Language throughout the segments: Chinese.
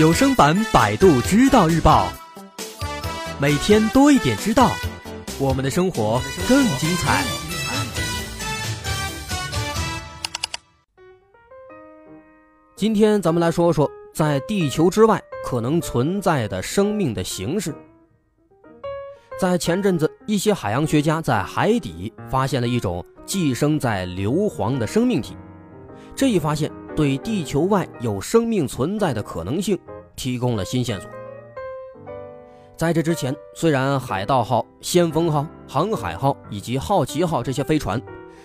有声版《百度知道日报》，每天多一点知道，我们的生活更精彩。今天咱们来说说，在地球之外可能存在的生命的形式。在前阵子，一些海洋学家在海底发现了一种寄生在硫磺的生命体，这一发现对地球外有生命存在的可能性提供了新线索。在这之前，虽然海盗号、先锋号、航海号以及好奇号这些飞船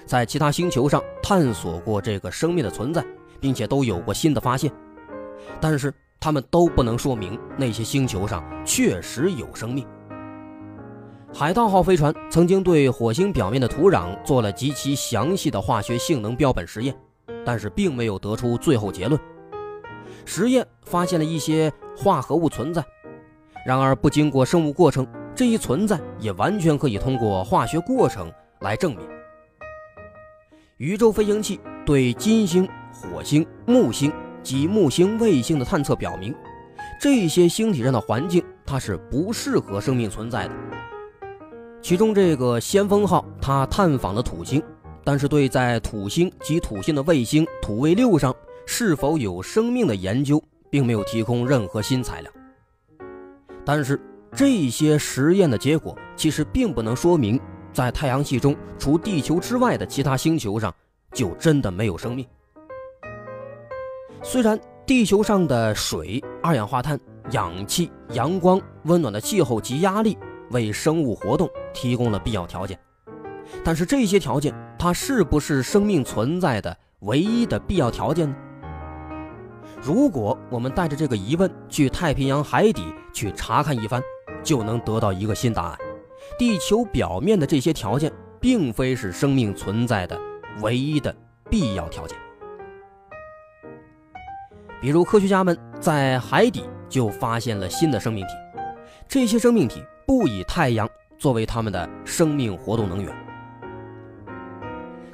在其他星球上探索过这个生命的存在，并且都有过新的发现，但是他们都不能说明那些星球上确实有生命。海盗号飞船曾经对火星表面的土壤做了极其详细的化学性能标本实验，但是并没有得出最后结论。实验发现了一些化合物存在，然而不经过生物过程，这一存在也完全可以通过化学过程来证明。宇宙飞行器对金星、火星、木星及木星卫星的探测表明，这些星体上的环境它是不适合生命存在的。其中这个先锋号，它探访了土星，但是对在土星及土星的卫星土卫六上是否有生命的研究，并没有提供任何新材料。但是这些实验的结果，其实并不能说明在太阳系中除地球之外的其他星球上就真的没有生命。虽然地球上的水、二氧化碳、氧气、阳光、温暖的气候及压力。为生物活动提供了必要条件，但是这些条件，它是不是生命存在的唯一的必要条件呢？如果我们带着这个疑问去太平洋海底去查看一番，就能得到一个新答案：地球表面的这些条件，并非是生命存在的唯一的必要条件。比如，科学家们在海底就发现了新的生命体，这些生命体。不以太阳作为他们的生命活动能源。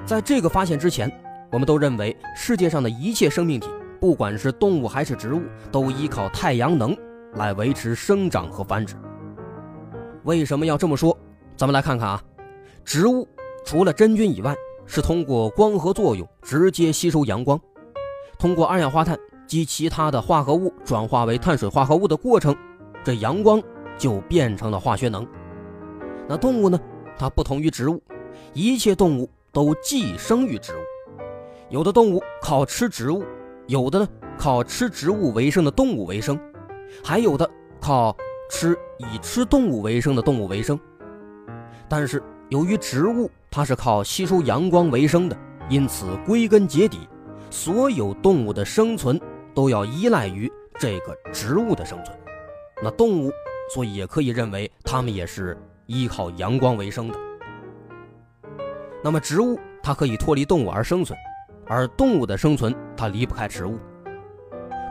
在这个发现之前，我们都认为世界上的一切生命体，不管是动物还是植物，都依靠太阳能来维持生长和繁殖。为什么要这么说？咱们来看看啊，植物除了真菌以外，是通过光合作用直接吸收阳光，通过二氧化碳及其他的化合物转化为碳水化合物的过程，这阳光。就变成了化学能。那动物呢？它不同于植物，一切动物都寄生于植物。有的动物靠吃植物，有的呢靠吃植物为生的动物为生，还有的靠吃以吃动物为生的动物为生。但是由于植物它是靠吸收阳光为生的，因此归根结底，所有动物的生存都要依赖于这个植物的生存。那动物。所以也可以认为，它们也是依靠阳光为生的。那么，植物它可以脱离动物而生存，而动物的生存它离不开植物。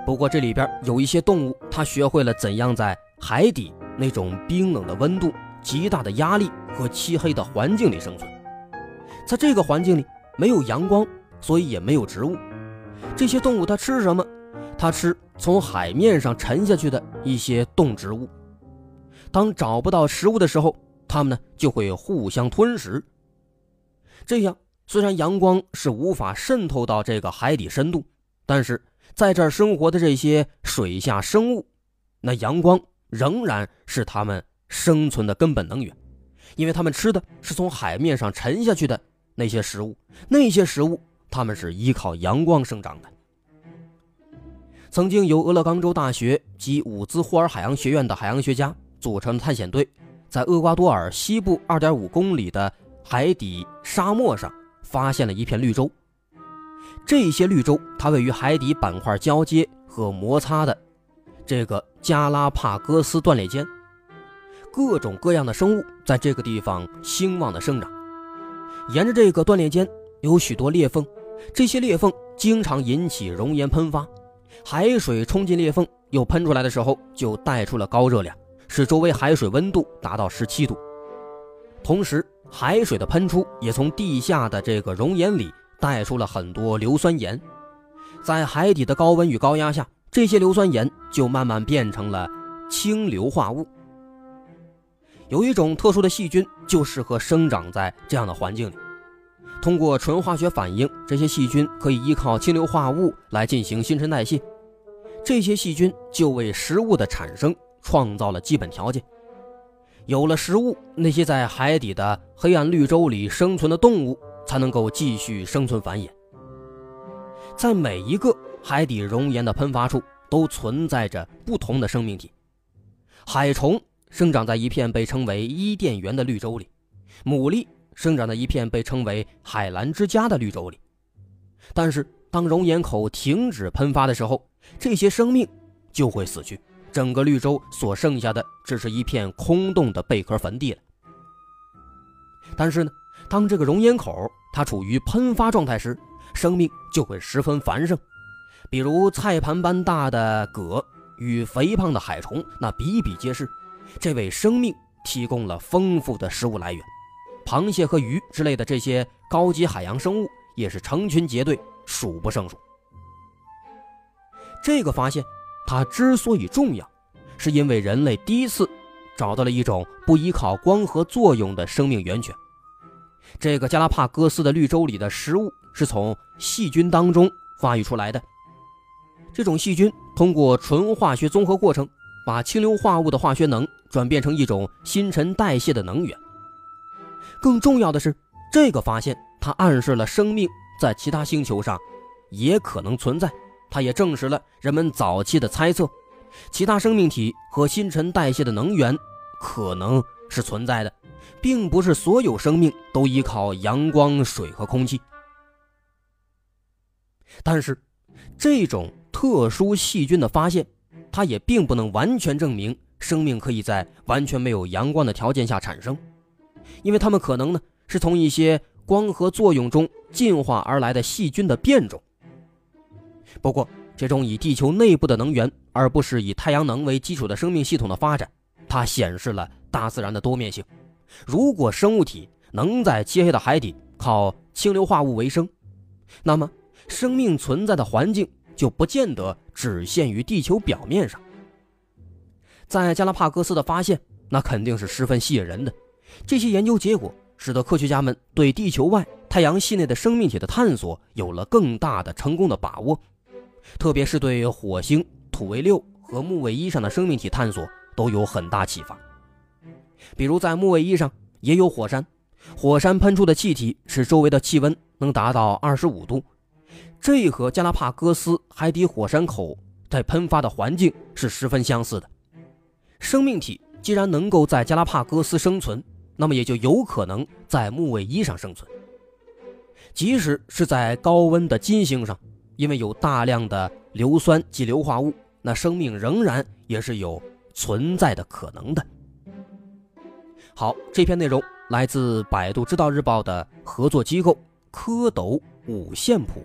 不过，这里边有一些动物，它学会了怎样在海底那种冰冷的温度、极大的压力和漆黑的环境里生存。在这个环境里，没有阳光，所以也没有植物。这些动物它吃什么？它吃从海面上沉下去的一些动植物。当找不到食物的时候，它们呢就会互相吞食。这样，虽然阳光是无法渗透到这个海底深度，但是在这儿生活的这些水下生物，那阳光仍然是它们生存的根本能源，因为它们吃的是从海面上沉下去的那些食物，那些食物它们是依靠阳光生长的。曾经由俄勒冈州大学及伍兹霍尔海洋学院的海洋学家。组成的探险队，在厄瓜多尔西部二点五公里的海底沙漠上发现了一片绿洲。这些绿洲，它位于海底板块交接和摩擦的这个加拉帕戈斯断裂间，各种各样的生物在这个地方兴旺的生长。沿着这个断裂间有许多裂缝，这些裂缝经常引起熔岩喷发，海水冲进裂缝又喷出来的时候，就带出了高热量。使周围海水温度达到十七度，同时海水的喷出也从地下的这个熔岩里带出了很多硫酸盐，在海底的高温与高压下，这些硫酸盐就慢慢变成了氢硫化物。有一种特殊的细菌就适合生长在这样的环境里。通过纯化学反应，这些细菌可以依靠氢硫化物来进行新陈代谢。这些细菌就为食物的产生创造了基本条件。有了食物，那些在海底的黑暗绿洲里生存的动物才能够继续生存繁衍。在每一个海底熔岩的喷发处，都存在着不同的生命体。海虫生长在一片被称为伊甸园的绿洲里，牡蛎。生长在一片被称为“海蓝之家”的绿洲里，但是当熔岩口停止喷发的时候，这些生命就会死去，整个绿洲所剩下的只是一片空洞的贝壳坟地了。但是呢，当这个熔岩口它处于喷发状态时，生命就会十分繁盛，比如菜盘般大的蛤与肥胖的海虫，那比比皆是，这为生命提供了丰富的食物来源。螃蟹和鱼之类的这些高级海洋生物也是成群结队，数不胜数。这个发现，它之所以重要，是因为人类第一次找到了一种不依靠光合作用的生命源泉。这个加拉帕戈斯的绿洲里的食物是从细菌当中发育出来的。这种细菌通过纯化学综合过程，把氢硫化物的化学能转变成一种新陈代谢的能源。更重要的是，这个发现它暗示了生命在其他星球上也可能存在。它也证实了人们早期的猜测：其他生命体和新陈代谢的能源可能是存在的，并不是所有生命都依靠阳光、水和空气。但是，这种特殊细菌的发现，它也并不能完全证明生命可以在完全没有阳光的条件下产生。因为它们可能呢是从一些光合作用中进化而来的细菌的变种。不过，这种以地球内部的能源而不是以太阳能为基础的生命系统的发展，它显示了大自然的多面性。如果生物体能在漆黑的海底靠氢硫化物为生，那么生命存在的环境就不见得只限于地球表面上。在加拉帕戈斯的发现，那肯定是十分吸引人的。这些研究结果使得科学家们对地球外太阳系内的生命体的探索有了更大的成功的把握，特别是对火星土卫六和木卫一上的生命体探索都有很大启发。比如在木卫一上也有火山，火山喷出的气体使周围的气温能达到二十五度，这和加拉帕戈斯海底火山口在喷发的环境是十分相似的。生命体既然能够在加拉帕戈斯生存，那么也就有可能在木卫一上生存。即使是在高温的金星上，因为有大量的硫酸及硫化物，那生命仍然也是有存在的可能的。好，这篇内容来自百度知道日报的合作机构蝌蚪五线谱。